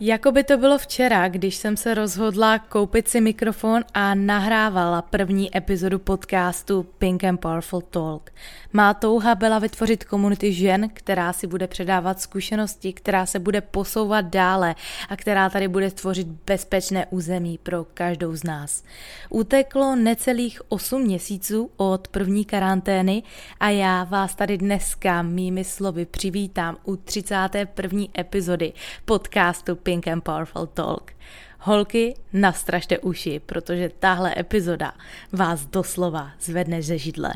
Jako by to bylo včera, když jsem se rozhodla koupit si mikrofon a nahrávala první epizodu podcastu Pink and Powerful Talk. Má touha byla vytvořit komunity žen, která si bude předávat zkušenosti, která se bude posouvat dále a která tady bude tvořit bezpečné území pro každou z nás. Uteklo necelých 8 měsíců od první karantény a já vás tady dneska mými slovy přivítám u 31. epizody podcastu Pink and Powerful Talk. Holky, nastražte uši, protože tahle epizoda vás doslova zvedne ze židle.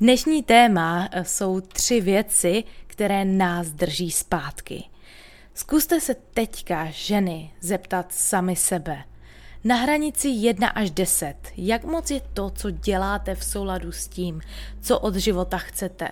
Dnešní téma jsou tři věci, které nás drží zpátky. Zkuste se teďka, ženy, zeptat sami sebe. Na hranici 1 až 10, jak moc je to, co děláte v souladu s tím, co od života chcete?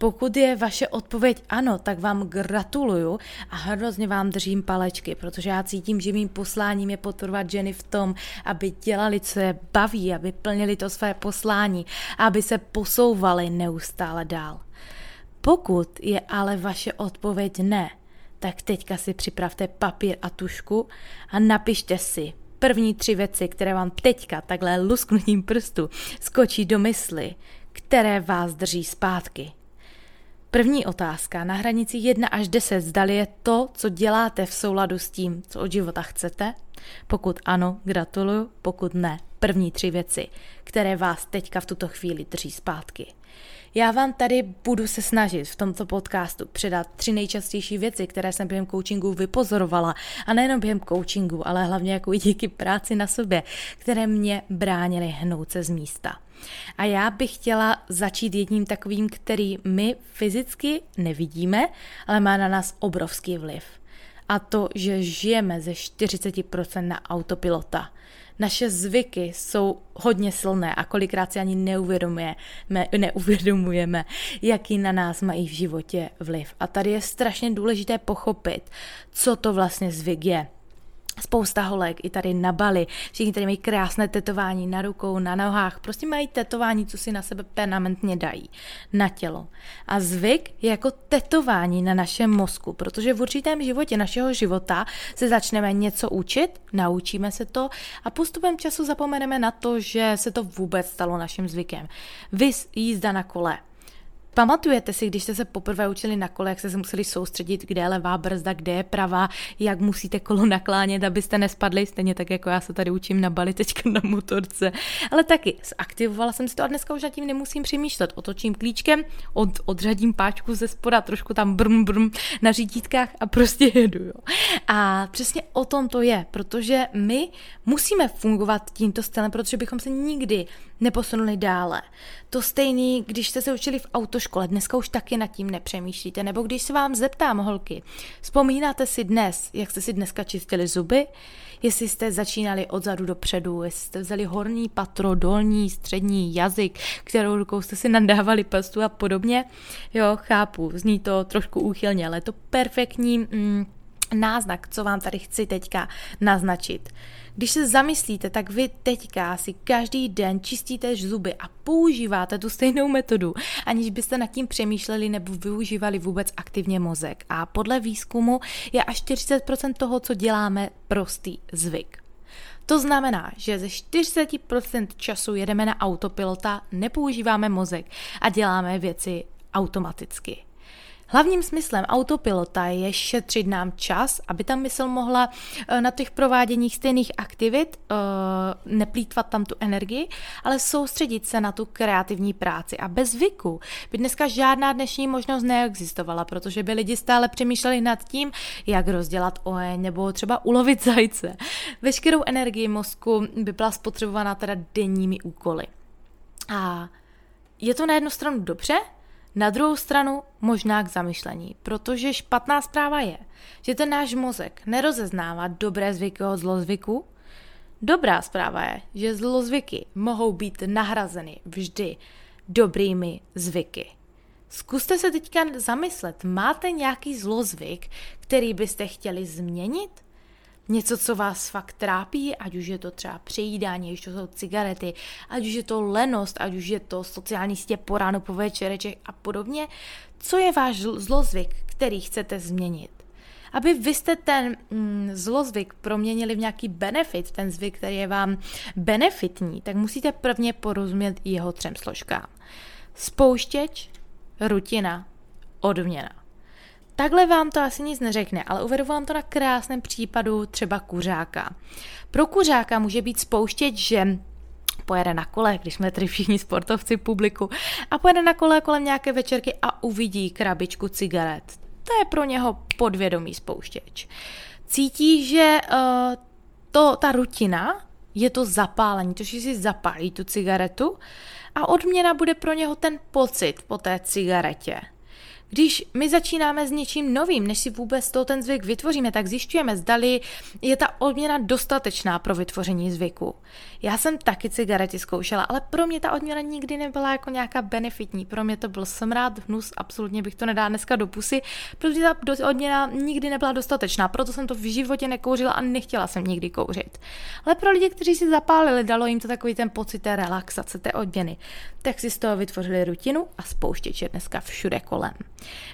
Pokud je vaše odpověď ano, tak vám gratuluju a hrozně vám držím palečky, protože já cítím, že mým posláním je podporovat ženy v tom, aby dělali, co je baví, aby plnili to své poslání, aby se posouvali neustále dál. Pokud je ale vaše odpověď ne, tak teďka si připravte papír a tušku a napište si první tři věci, které vám teďka takhle lusknutím prstu skočí do mysli, které vás drží zpátky. První otázka na hranici 1 až 10 zdali je to, co děláte v souladu s tím, co od života chcete? Pokud ano, gratuluju, pokud ne, první tři věci, které vás teďka v tuto chvíli drží zpátky. Já vám tady budu se snažit v tomto podcastu předat tři nejčastější věci, které jsem během coachingu vypozorovala. A nejenom během coachingu, ale hlavně jako i díky práci na sobě, které mě bránily hnout se z místa. A já bych chtěla začít jedním takovým, který my fyzicky nevidíme, ale má na nás obrovský vliv. A to, že žijeme ze 40% na autopilota naše zvyky jsou hodně silné a kolikrát si ani neuvědomujeme, neuvědomujeme, jaký na nás mají v životě vliv. A tady je strašně důležité pochopit, co to vlastně zvyk je. Spousta holek i tady na Bali, všichni tady mají krásné tetování na rukou, na nohách, prostě mají tetování, co si na sebe permanentně dají, na tělo. A zvyk je jako tetování na našem mozku, protože v určitém životě našeho života se začneme něco učit, naučíme se to a postupem času zapomeneme na to, že se to vůbec stalo naším zvykem. Vys jízda na kole Pamatujete si, když jste se poprvé učili na kole, jak jste se museli soustředit, kde je levá brzda, kde je pravá, jak musíte kolo naklánět, abyste nespadli, stejně tak jako já se tady učím na bali teďka na motorce. Ale taky zaktivovala jsem si to a dneska už tím nemusím přemýšlet. Otočím klíčkem, od, odřadím páčku ze spoda, trošku tam brm brm na řídítkách a prostě jedu. Jo. A přesně o tom to je, protože my musíme fungovat tímto stylem, protože bychom se nikdy neposunuli dále. To stejný, když jste se učili v autoškole, dneska už taky nad tím nepřemýšlíte, nebo když se vám zeptám, holky, vzpomínáte si dnes, jak jste si dneska čistili zuby, jestli jste začínali odzadu dopředu, jestli jste vzali horní patro, dolní, střední, jazyk, kterou rukou jste si nadávali prstu a podobně. Jo, chápu, zní to trošku úchylně, ale je to perfektní mm, náznak, co vám tady chci teďka naznačit. Když se zamyslíte, tak vy teďka si každý den čistíte zuby a používáte tu stejnou metodu, aniž byste nad tím přemýšleli nebo využívali vůbec aktivně mozek. A podle výzkumu je až 40% toho, co děláme, prostý zvyk. To znamená, že ze 40% času jedeme na autopilota, nepoužíváme mozek a děláme věci automaticky. Hlavním smyslem autopilota je šetřit nám čas, aby ta mysl mohla eh, na těch prováděních stejných aktivit eh, neplýtvat tam tu energii, ale soustředit se na tu kreativní práci. A bez zvyku by dneska žádná dnešní možnost neexistovala, protože by lidi stále přemýšleli nad tím, jak rozdělat oheň nebo třeba ulovit zajce. Veškerou energii mozku by byla spotřebována teda denními úkoly. A je to na jednu stranu dobře, Na druhou stranu možná k zamyšlení, protože špatná zpráva je, že ten náš mozek nerozeznává dobré zvyky od zlozvyku. Dobrá zpráva je, že zlozvyky mohou být nahrazeny vždy dobrými zvyky. Zkuste se teďka zamyslet, máte nějaký zlozvyk, který byste chtěli změnit? Něco, co vás fakt trápí, ať už je to třeba přejídání, ať už to jsou cigarety, ať už je to lenost, ať už je to sociální sítě po ránu, po večereček a podobně. Co je váš zlozvyk, který chcete změnit? Aby vy jste ten mm, zlozvyk proměnili v nějaký benefit, ten zvyk, který je vám benefitní, tak musíte prvně porozumět jeho třem složkám. Spouštěč, rutina, odměna. Takhle vám to asi nic neřekne, ale uvedu vám to na krásném případu třeba kuřáka. Pro kuřáka může být spouštět, že pojede na kole, když jsme tady všichni sportovci publiku, a pojede na kole kolem nějaké večerky a uvidí krabičku cigaret. To je pro něho podvědomý spouštěč. Cítí, že uh, to, ta rutina je to zapálení, to, že si zapálí tu cigaretu a odměna bude pro něho ten pocit po té cigaretě. Když my začínáme s něčím novým, než si vůbec to ten zvyk vytvoříme, tak zjišťujeme, zdali je ta odměna dostatečná pro vytvoření zvyku. Já jsem taky cigarety zkoušela, ale pro mě ta odměna nikdy nebyla jako nějaká benefitní. Pro mě to byl smrad, hnus, absolutně bych to nedala dneska do pusy, protože ta odměna nikdy nebyla dostatečná, proto jsem to v životě nekouřila a nechtěla jsem nikdy kouřit. Ale pro lidi, kteří si zapálili, dalo jim to takový ten pocit té relaxace, té odměny, tak si z toho vytvořili rutinu a spouštěč je dneska všude kolem.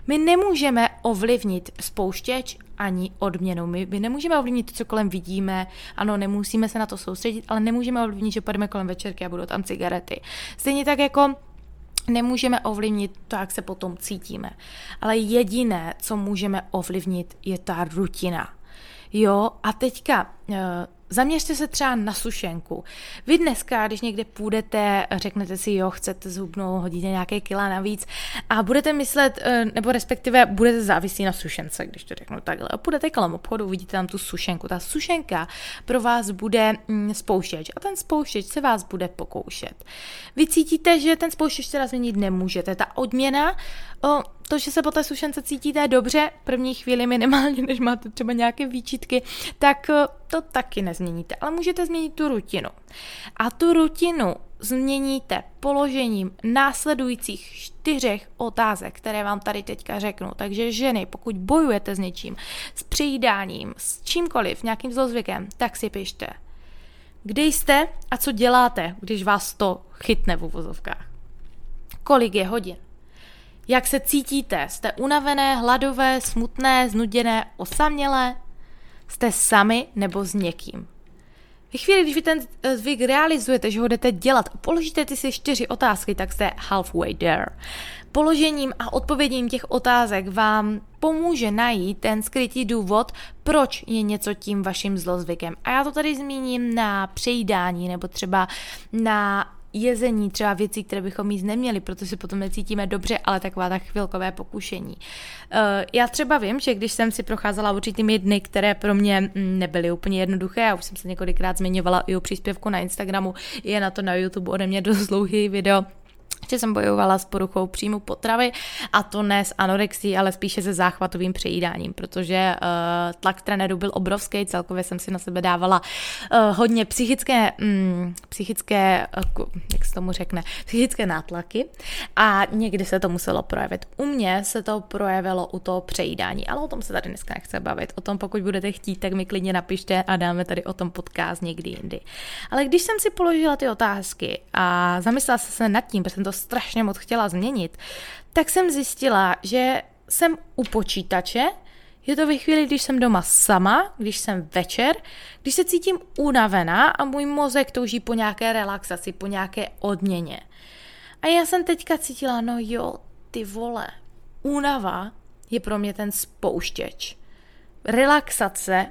My nemůžeme ovlivnit spouštěč ani odměnu. My, my nemůžeme ovlivnit co kolem vidíme. Ano, nemusíme se na to soustředit, ale nemůžeme ovlivnit, že půjdeme kolem večerky a budou tam cigarety. Stejně tak jako nemůžeme ovlivnit to, jak se potom cítíme. Ale jediné, co můžeme ovlivnit, je ta rutina. Jo, a teďka eh, Zaměřte se třeba na sušenku. Vy dneska, když někde půjdete, řeknete si, jo, chcete zhubnout, hodíte nějaké kila navíc a budete myslet, eh, nebo respektive budete závislí na sušence, když to řeknu takhle. A půjdete kolem obchodu, uvidíte tam tu sušenku. Ta sušenka pro vás bude mm, spouštěč a ten spouštěč se vás bude pokoušet. Vy cítíte, že ten spouštěč teda změnit nemůžete. Ta odměna o, to, že se po té sušence cítíte dobře, první chvíli minimálně, než máte třeba nějaké výčitky, tak eh, to taky nezměníte, ale můžete změnit tu rutinu. A tu rutinu změníte položením následujících čtyřech otázek, které vám tady teďka řeknu. Takže ženy, pokud bojujete s něčím, s přejídáním, s čímkoliv, nějakým zlozvykem, tak si pište. Kde jste a co děláte, když vás to chytne v uvozovkách? Kolik je hodin? Jak se cítíte? Jste unavené, hladové, smutné, znuděné, osamělé? Jste sami nebo s někým? Ve chvíli, když vy ten eh, zvyk realizujete, že ho jdete dělat a položíte ty si čtyři otázky, tak jste halfway there. Položením a odpověděním těch otázek vám pomůže najít ten skrytý důvod, proč je něco tím vaším zlozvykem. A já to tady zmíním na přejídání nebo třeba na jezení, třeba věcí, které bychom jíst neměli, protože se potom necítíme dobře, ale taková tak chvilkové pokušení. Eh, já třeba vím, že když jsem si procházela určitými dny, které pro mě mm, nebyly úplně jednoduché, já už jsem se několikrát zmiňovala i o příspěvku na Instagramu, je na to na YouTube ode mě dost dlouhý video, že jsem bojovala s poruchou příjmu potravy a to ne s anorexí, ale spíše se záchvatovým přejídáním, protože uh, tlak trenéru byl obrovský, celkově jsem si na sebe dávala uh, hodně psychické, um, psychické, uh, jak se tomu řekne, psychické nátlaky a někdy se to muselo projevit. U mě se to projevilo u toho přejídání, ale o tom se tady dneska nechce bavit. O tom, pokud budete chtít, tak mi klidně napište a dáme tady o tom podcast někdy jindy. Ale když jsem si položila ty otázky a zamyslela se nad tím, protože jsem to strašně moc chtěla změnit, tak jsem zjistila, že jsem u počítače, je to ve chvíli, když jsem doma sama, když jsem večer, když se cítím unavená a můj mozek touží po nějaké relaxaci, po nějaké odměně. A já jsem teďka cítila, no jo, ty vole, únava je pro mě ten spouštěč. Relaxace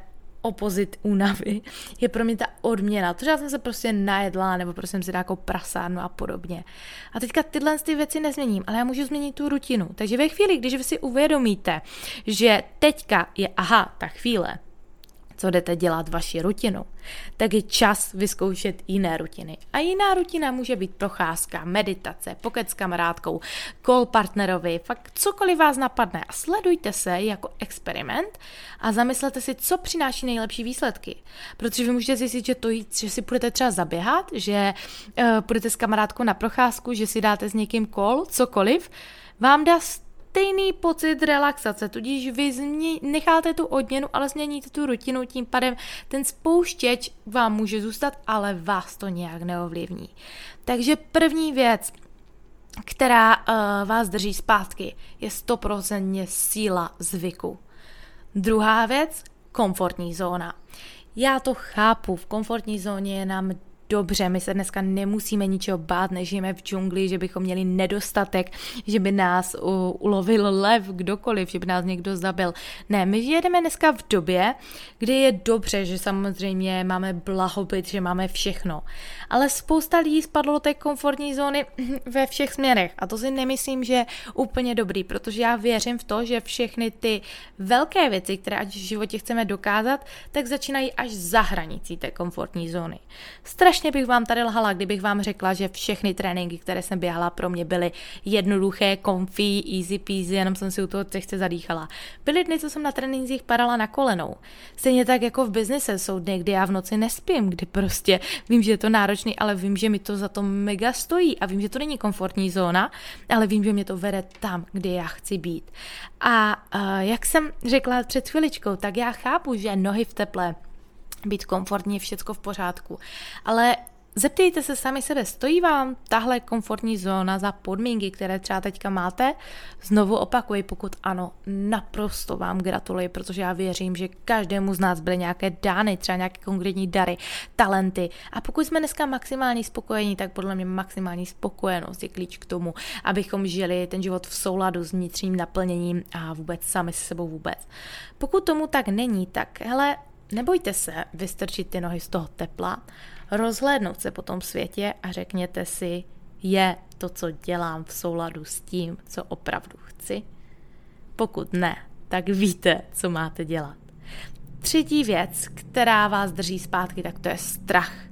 opozit únavy je pro mě ta odměna. To, že já jsem se prostě najedla, nebo prostě jsem si dala jako prasárnu a podobně. A teďka tyhle ty věci nezměním, ale já můžu změnit tu rutinu. Takže ve chvíli, když vy si uvědomíte, že teďka je, aha, ta chvíle, co jdete dělat vaši rutinu, tak je čas vyzkoušet jiné rutiny. A jiná rutina může být procházka, meditace, pokec s kamarádkou, call partnerovi, fakt cokoliv vás napadne a sledujte se jako experiment a zamyslete si, co přináší nejlepší výsledky. Protože vy můžete zjistit, že, to, že si budete třeba zaběhat, že uh, půjdete s kamarádkou na procházku, že si dáte s někým call, cokoliv, vám dá stejný pocit relaxace, tudíž vy změ, necháte tu odměnu, ale změníte tu rutinu, tím pádem ten spouštěč vám může zůstat, ale vás to nějak neovlivní. Takže první věc, která uh, vás drží zpátky, je stoprocentně síla zvyku. Druhá věc, komfortní zóna. Já to chápu, v komfortní zóně je nám dobře, my se dneska nemusíme ničeho bát, nežijeme v džungli, že bychom měli nedostatek, že by nás ulovil lev, kdokoliv, že by nás někdo zabil. Ne, my žijeme dneska v době, kdy je dobře, že samozřejmě máme blahobyt, že máme všechno. Ale spousta lidí spadlo do té komfortní zóny ve všech směrech a to si nemyslím, že je úplně dobrý, protože já věřím v to, že všechny ty velké věci, které ať v životě chceme dokázat, tak začínají až za hranicí té komfortní zóny. Strašně strašně bych vám tady lhala, kdybych vám řekla, že všechny tréninky, které jsem běhala, pro mě byly jednoduché, comfy, easy peasy, jenom jsem si u toho těžce zadýchala. Byly dny, co jsem na trénincích padala na kolenou. Stejně tak jako v biznise jsou dny, kdy já v noci nespím, kdy prostě vím, že je to náročný, ale vím, že mi to za to mega stojí a vím, že to není komfortní zóna, ale vím, že mě to vede tam, kde já chci být. A uh, jak jsem řekla před chviličkou, tak já chápu, že nohy v teple, být komfortní, všecko v pořádku. Ale Zeptejte se sami sebe, stojí vám tahle komfortní zóna za podmínky, které třeba teďka máte? Znovu opakuji, pokud ano, naprosto vám gratuluji, protože já věřím, že každému z nás byly nějaké dány, třeba nějaké konkrétní dary, talenty. A pokud jsme dneska maximální spokojení, tak podle mě maximální spokojenost je klíč k tomu, abychom žili ten život v souladu s vnitřním naplněním a vůbec sami se sebou vůbec. Pokud tomu tak není, tak hele, Nebojte se vystrčit ty nohy z toho tepla, rozhlédnout se po tom světě a řekněte si, je to, co dělám v souladu s tím, co opravdu chci? Pokud ne, tak víte, co máte dělat. Třetí věc, která vás drží zpátky, tak to je strach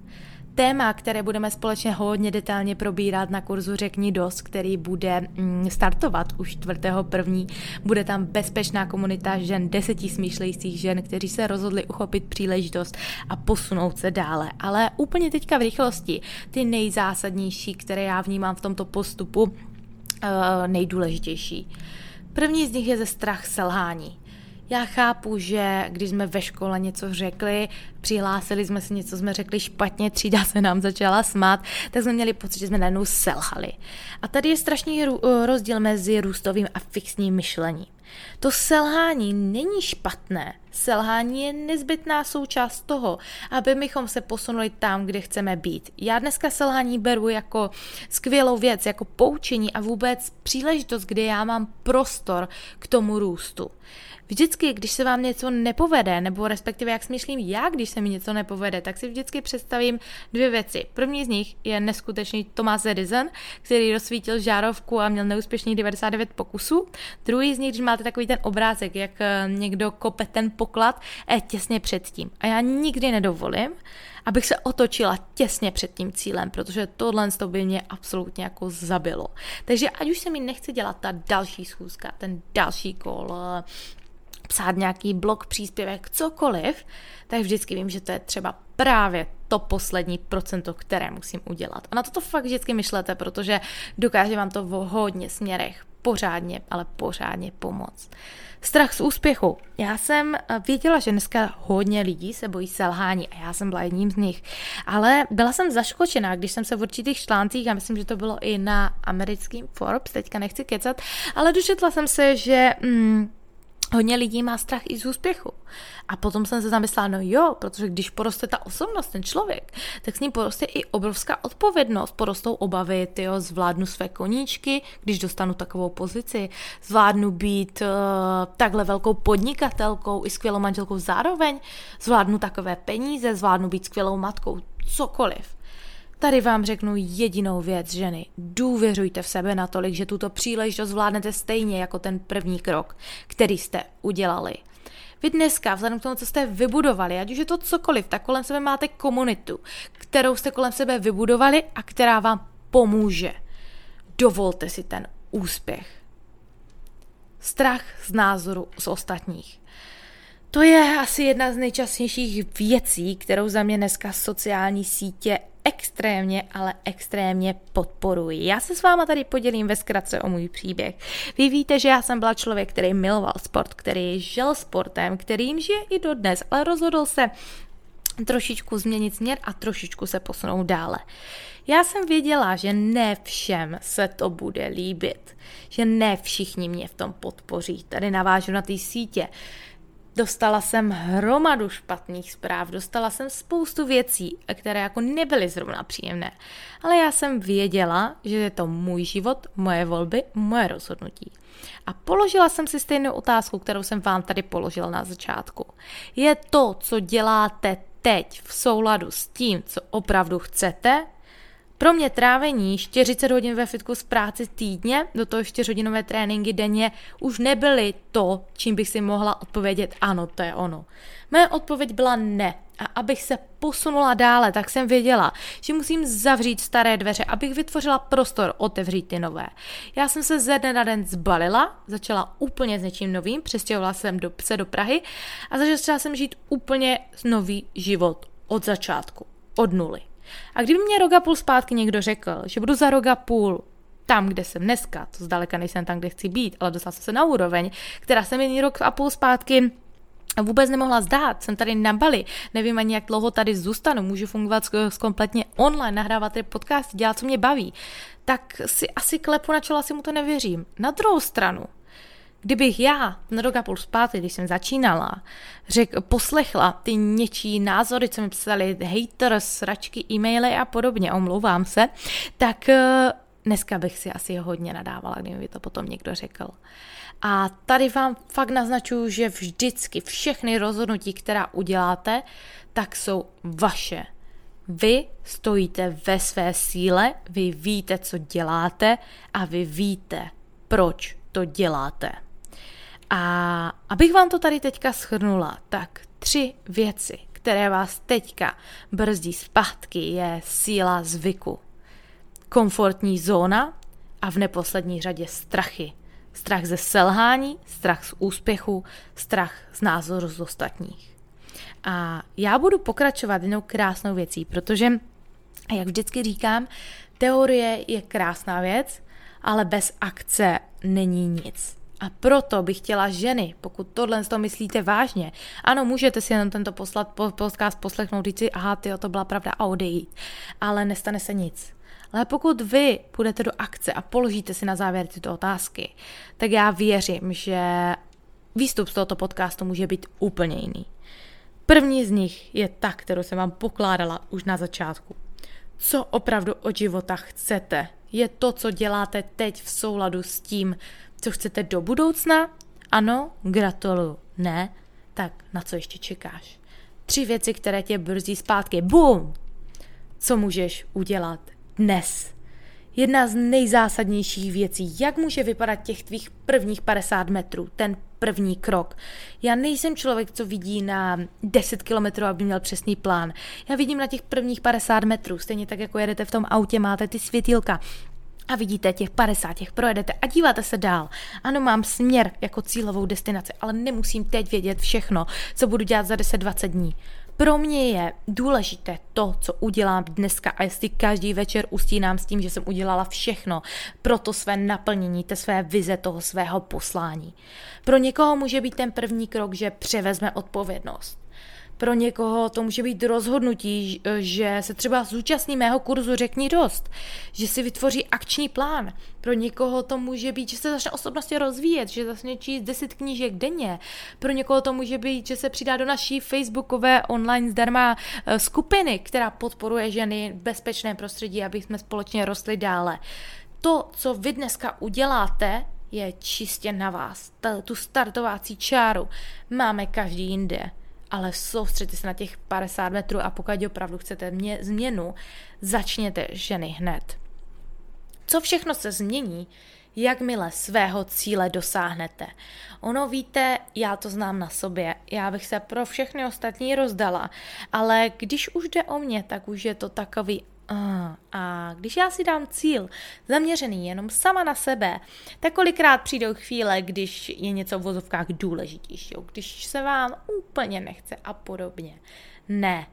téma, které budeme společně hodně detailně probírat na kurzu Řekni dost, který bude mm, startovat už 4. první. Bude tam bezpečná komunita žen, deseti smýšlejících žen, kteří se rozhodli uchopit příležitost a posunout se dále. Ale úplně teďka v rychlosti, ty nejzásadnější, které já vnímám v tomto postupu, eh, nejdůležitější. První z nich je ze strach selhání. Já chápu, že když jsme ve škole něco řekli, přihlásili jsme si něco, jsme řekli špatně, třída se nám začala smát, tak jsme měli pocit, že jsme najednou selhali. A tady je strašný rozdíl mezi růstovým a fixním myšlením. To selhání není špatné. Selhání je nezbytná součást toho, aby bychom se posunuli tam, kde chceme být. Já dneska selhání beru jako skvělou věc, jako poučení a vůbec příležitost, kde já mám prostor k tomu růstu. Vždycky, když se vám něco nepovede, nebo respektive jak smýšlím já, když se mi něco nepovede, tak si vždycky představím dvě věci. První z nich je neskutečný Thomas Edison, který rozsvítil žárovku a měl neúspěšných 99 pokusů. Druhý z nich, když máte takový ten obrázek, jak eh, někdo kope ten poklad eh, těsně před tím. A já nikdy nedovolím, abych se otočila těsně před tím cílem, protože tohle to by mě absolutně jako zabilo. Takže ať už se mi nechce dělat ta další schůzka, ten další kol, eh, psát nějaký blog, příspěvek, cokoliv, tak vždycky vím, že to je třeba právě to poslední procento, které musím udělat. A na to to fakt vždycky myšlete, protože dokáže vám to v hodně směrech pořádně, ale pořádně pomoct. Strach z úspěchu. Já jsem eh, věděla, že dneska hodně lidí se bojí selhání a já jsem byla jedním z nich. Ale byla jsem zaškočená, když jsem se v určitých článcích, a myslím, že to bylo i na americkým Forbes, teďka nechci kecat, ale dočetla jsem se, že... Mm, hodně lidí má strach i z úspěchu. A potom jsem se zamyslela, no jo, protože když poroste ta osobnost, ten člověk, tak s ním poroste i obrovská odpovědnost, porostou obavy, tyjo, zvládnu své koníčky, když dostanu takovou pozici, zvládnu být uh, takhle velkou podnikatelkou i skvělou manželkou zároveň, zvládnu takové peníze, zvládnu být skvělou matkou, cokoliv. Tady vám řeknu jedinou věc, ženy. Důvěřujte v sebe natolik, že tuto příležitost zvládnete stejně jako ten první krok, který jste udělali. Vy dneska, vzhledem k tomu, co jste vybudovali, ať už je to cokoliv, tak kolem sebe máte komunitu, kterou jste kolem sebe vybudovali a která vám pomůže. Dovolte si ten úspěch. Strach z názoru z ostatních. To je asi jedna z nejčastějších věcí, kterou za mě dneska sociální sítě extrémně, ale extrémně podporuji. Já se s váma tady podělím ve zkratce o můj příběh. Vy víte, že já jsem byla člověk, který miloval sport, který žil sportem, kterým žije i dodnes, ale rozhodl se trošičku změnit směr a trošičku se posunout dále. Já jsem věděla, že ne všem se to bude líbit, že ne všichni mě v tom podpoří. Tady navážu na té sítě. Dostala jsem hromadu špatných zpráv, dostala jsem spoustu věcí, které jako nebyly zrovna příjemné. Ale já jsem věděla, že je to můj život, moje volby, moje rozhodnutí. A položila jsem si stejnou otázku, kterou jsem vám tady položila na začátku. Je to, co děláte teď v souladu s tím, co opravdu chcete, pro mě trávení 40 hodin ve fitku z práci týdně, do toho 4 hodinové tréninky denně, už nebyly to, čím bych si mohla odpovědět ano, to je ono. Mé odpověď byla ne. A abych se posunula dále, tak jsem věděla, že musím zavřít staré dveře, abych vytvořila prostor otevřít ty nové. Já jsem se ze dne na den zbalila, začala úplně s něčím novým, přestěhovala jsem do, se do Prahy a začala jsem žít úplně nový život od začátku, od nuly. A kdyby mě rok a půl zpátky někdo řekl, že budu za rok a půl tam, kde jsem dneska, to zdaleka nejsem tam, kde chci být, ale dostala jsem se na úroveň, která jsem jen rok a půl zpátky vůbec nemohla zdát. Jsem tady na Bali, nevím ani, jak dlouho tady zůstanu, můžu fungovat kompletně online, nahrávat tady podcast, dělat, co mě baví. Tak si asi klepu na čelo, asi mu to nevěřím. Na druhou stranu, Kdybych já na rok a půl zpátky, když jsem začínala, řek, poslechla ty něčí názory, co mi psali haters, sračky, e-maily a podobně, omlouvám se, tak uh, dneska bych si asi hodně nadávala, kdyby mi to potom někdo řekl. A tady vám fakt naznačuju, že vždycky všechny rozhodnutí, která uděláte, tak jsou vaše. Vy stojíte ve své síle, vy víte, co děláte a vy víte, proč to děláte. A abych vám to tady teďka schrnula, tak tři věci, které vás teďka brzdí zpátky, je síla zvyku, komfortní zóna a v neposlední řadě strachy. Strach ze selhání, strach z úspěchu, strach z názoru z ostatních. A já budu pokračovat jednou krásnou věcí, protože, jak vždycky říkám, teorie je krásná věc, ale bez akce není nic. A proto bych chtěla ženy, pokud tohle to myslíte vážně, ano, můžete si jenom tento poslat, podcast poslechnout, říct si, aha, tyjo, to byla pravda a odejít, ale nestane se nic. Ale pokud vy půjdete do akce a položíte si na závěr tyto otázky, tak já věřím, že výstup z tohoto podcastu může být úplně jiný. První z nich je ta, kterou jsem vám pokládala už na začátku. Co opravdu od života chcete? Je to, co děláte teď v souladu s tím, co chcete do budoucna? Ano, gratuluju. Ne? Tak na co ještě čekáš? Tři věci, které tě brzdí zpátky. Bum! Co můžeš udělat dnes? Jedna z nejzásadnějších věcí, jak může vypadat těch tvých prvních 50 metrů, ten první krok. Já nejsem člověk, co vidí na 10 kilometrů, aby měl přesný plán. Já vidím na těch prvních 50 metrů, stejně tak, jako jedete v tom autě, máte ty světílka a vidíte těch 50, těch projedete a díváte se dál. Ano, mám směr jako cílovou destinaci, ale nemusím teď vědět všechno, co budu dělat za 10-20 dní. Pro mě je důležité to, co udělám dneska a jestli každý večer ustínám s tím, že jsem udělala všechno pro to své naplnění, té své vize, toho svého poslání. Pro někoho může být ten první krok, že převezme odpovědnost. Pro někoho to může být rozhodnutí, že se třeba zúčastní mého kurzu Řekni dost, že si vytvoří akční plán. Pro někoho to může být, že se začne osobnosti rozvíjet, že začne číst 10 knížek denně. Pro někoho to může být, že se přidá do naší facebookové online zdarma eh, skupiny, která podporuje ženy v bezpečném prostředí, aby jsme společně rostli dále. To, co vy dneska uděláte, je čistě na vás. Tu startovací čáru máme každý jinde ale soustředte se na těch 50 metrů a pokud opravdu chcete mě, změnu, začněte ženy hned. Co všechno se změní, jakmile svého cíle dosáhnete. Ono víte, já to znám na sobě, já bych se pro všechny ostatní rozdala, ale když už jde o mě, tak už je to takový a když já si dám cíl zaměřený jenom sama na sebe, tak kolikrát přijdou chvíle, když je něco v vozovkách důležitější, když se vám úplně nechce a podobně. Ne,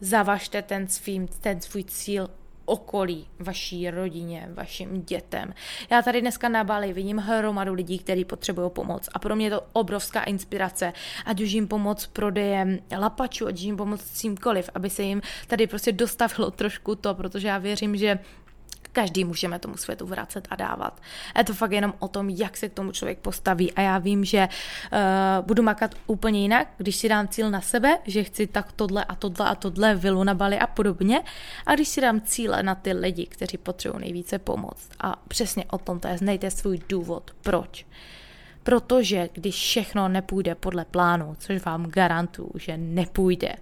zavažte ten, svým, ten svůj cíl okolí, vaší rodině, vašim dětem. Já tady dneska na Bali vidím hromadu lidí, kteří potřebují pomoc a pro mě je to obrovská inspirace, ať už jim pomoc prodejem lapačů, ať už jim pomoc címkoliv, aby se jim tady prostě dostavilo trošku to, protože já věřím, že každý můžeme tomu světu vracet a dávat. Je to fakt jenom o tom, jak se k tomu člověk postaví a já vím, že uh, budu makat úplně jinak, když si dám cíl na sebe, že chci tak tohle a tohle a tohle, vilu na Bali a podobně a když si dám cíle na ty lidi, kteří potřebují nejvíce pomoct a přesně o tom to je, znejte svůj důvod, proč. Protože když všechno nepůjde podle plánu, což vám garantuju, že nepůjde,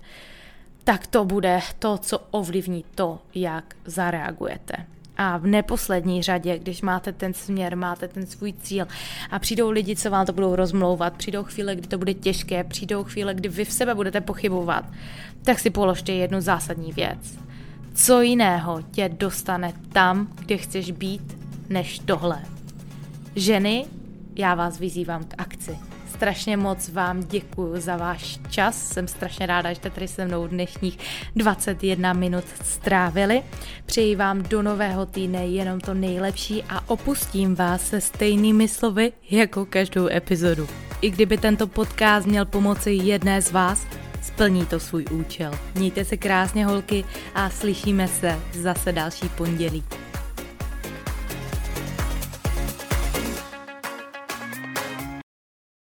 tak to bude to, co ovlivní to, jak zareagujete. A v neposlední řadě, když máte ten směr, máte ten svůj cíl a přijdou lidi, co vám to budou rozmlouvat, přijdou chvíle, kdy to bude těžké, přijdou chvíle, kdy vy v sebe budete pochybovat, tak si položte jednu zásadní věc. Co jiného tě dostane tam, kde chceš být, než tohle? Ženy, já vás vyzývám k akci. Strašně moc vám děkuji za váš čas. Jsem strašně ráda, že jste tady se mnou dnešních 21 minut strávili. Přeji vám do nového týdne jenom to nejlepší a opustím vás se stejnými slovy jako každou epizodu. I kdyby tento podcast měl pomoci jedné z vás, splní to svůj účel. Mějte se krásně holky a slyšíme se zase další pondělí.